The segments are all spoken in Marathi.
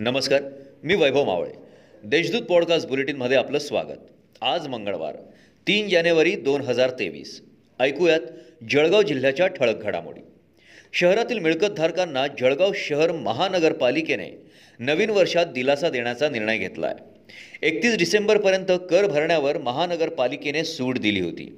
नमस्कार मी वैभव मावळे. देशदूत पॉडकास्ट बुलेटिनमध्ये आपलं स्वागत. आज मंगळवार तीन जानेवारी दोन हजार तेवीस. ऐकूयात जळगाव जिल्ह्याच्या ठळक घडामोडी. शहरातील मिळकतधारकांना जळगाव शहर महानगरपालिकेने नवीन वर्षात दिलासा देण्याचा निर्णय घेतला आहे एकतीस डिसेंबरपर्यंत कर भरण्यावर महानगरपालिकेने सूट दिली होती.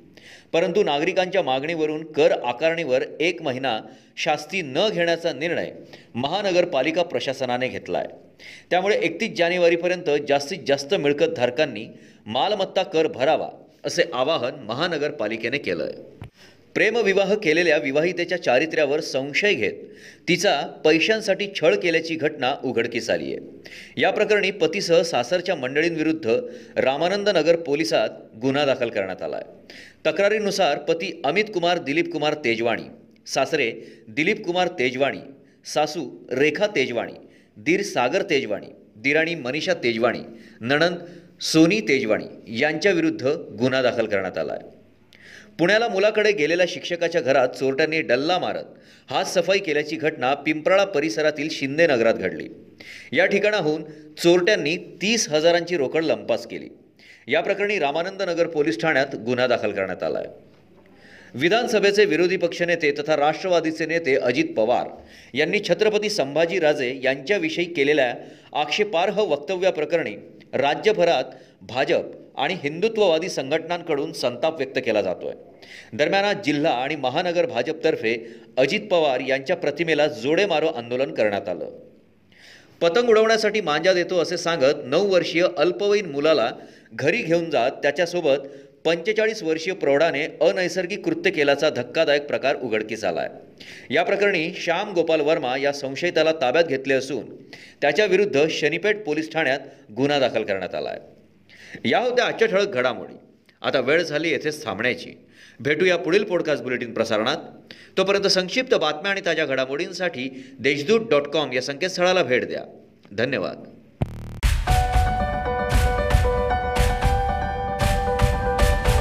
परंतु नागरिकांच्या मागणीवरून कर आकारणीवर एक महिना शास्ती न घेण्याचा निर्णय महानगरपालिका प्रशासनाने घेतला आहे त्यामुळे एकतीस जानेवारीपर्यंत जास्तीत जास्त मिळकतधारकांनी मालमत्ता कर भरावा असे आवाहन महानगरपालिकेने केलं आहे प्रेमविवाह केलेल्या विवाहितेच्या चारित्र्यावर संशय घेत तिचा पैशांसाठी छळ केल्याची घटना उघडकीस आली आहे. या प्रकरणी पतीसह सासरच्या मंडळींविरुद्ध रामानंद नगर पोलिसात गुन्हा दाखल करण्यात आला आहे तक्रारीनुसार पती अमित कुमार दिलीप कुमार तेजवाणी सासरे दिलीप कुमार तेजवाणी सासू रेखा तेजवाणी दीर सागर तेजवाणी दिराणी मनीषा तेजवाणी नणंद सोनी तेजवाणी यांच्याविरुद्ध गुन्हा दाखल करण्यात आला आहे. पुण्याला मुलाकडे गेलेल्या शिक्षकाच्या घरात चोरट्यांनी डल्ला मारत हात सफाई केल्याची घटना पिंपराळा परिसरातील शिंदे नगरात घडली. या ठिकाणाहून चोरट्यांनी तीस हजारांची रोकड लंपास केली. या प्रकरणी रामानंद नगर पोलीस ठाण्यात गुन्हा दाखल करण्यात आला आहे. विधानसभेचे विरोधी पक्षनेते तथा राष्ट्रवादीचे नेते अजित पवार यांनी छत्रपती संभाजीराजे यांच्याविषयी केलेल्या आक्षेपार्ह वक्तव्याप्रकरणी राज्यभरात भाजप आणि हिंदुत्ववादी संघटनांकडून संताप व्यक्त केला जातोय. दरम्यान आज जिल्हा आणि महानगर भाजपतर्फे अजित पवार यांच्या प्रतिमेला जोडे मारो आंदोलन करण्यात आलं. पतंग उडवण्यासाठी मांजा देतो असे सांगत नऊ वर्षीय अल्पवयीन मुलाला घरी घेऊन जात त्याच्यासोबत पंचेचाळीस वर्षीय प्रौढाने अनैसर्गिक कृत्य केल्याचा धक्कादायक प्रकार उघडकीस आला आहे या प्रकरणी श्याम गोपाल वर्मा या संशयिताला ताब्यात घेतले असून त्याच्याविरुद्ध शनीपेठ पोलीस ठाण्यात गुन्हा दाखल करण्यात आला आहे या होत्या आजच्या ठळक घडामोडी. आता वेळ झाली येथेच थांबण्याची. भेटूया पुढील पॉडकास्ट बुलेटिन प्रसारणात. तोपर्यंत संक्षिप्त बातम्या आणि ताज्या घडामोडींसाठी देशदूत डॉट कॉम या संकेतस्थळाला भेट द्या. धन्यवाद.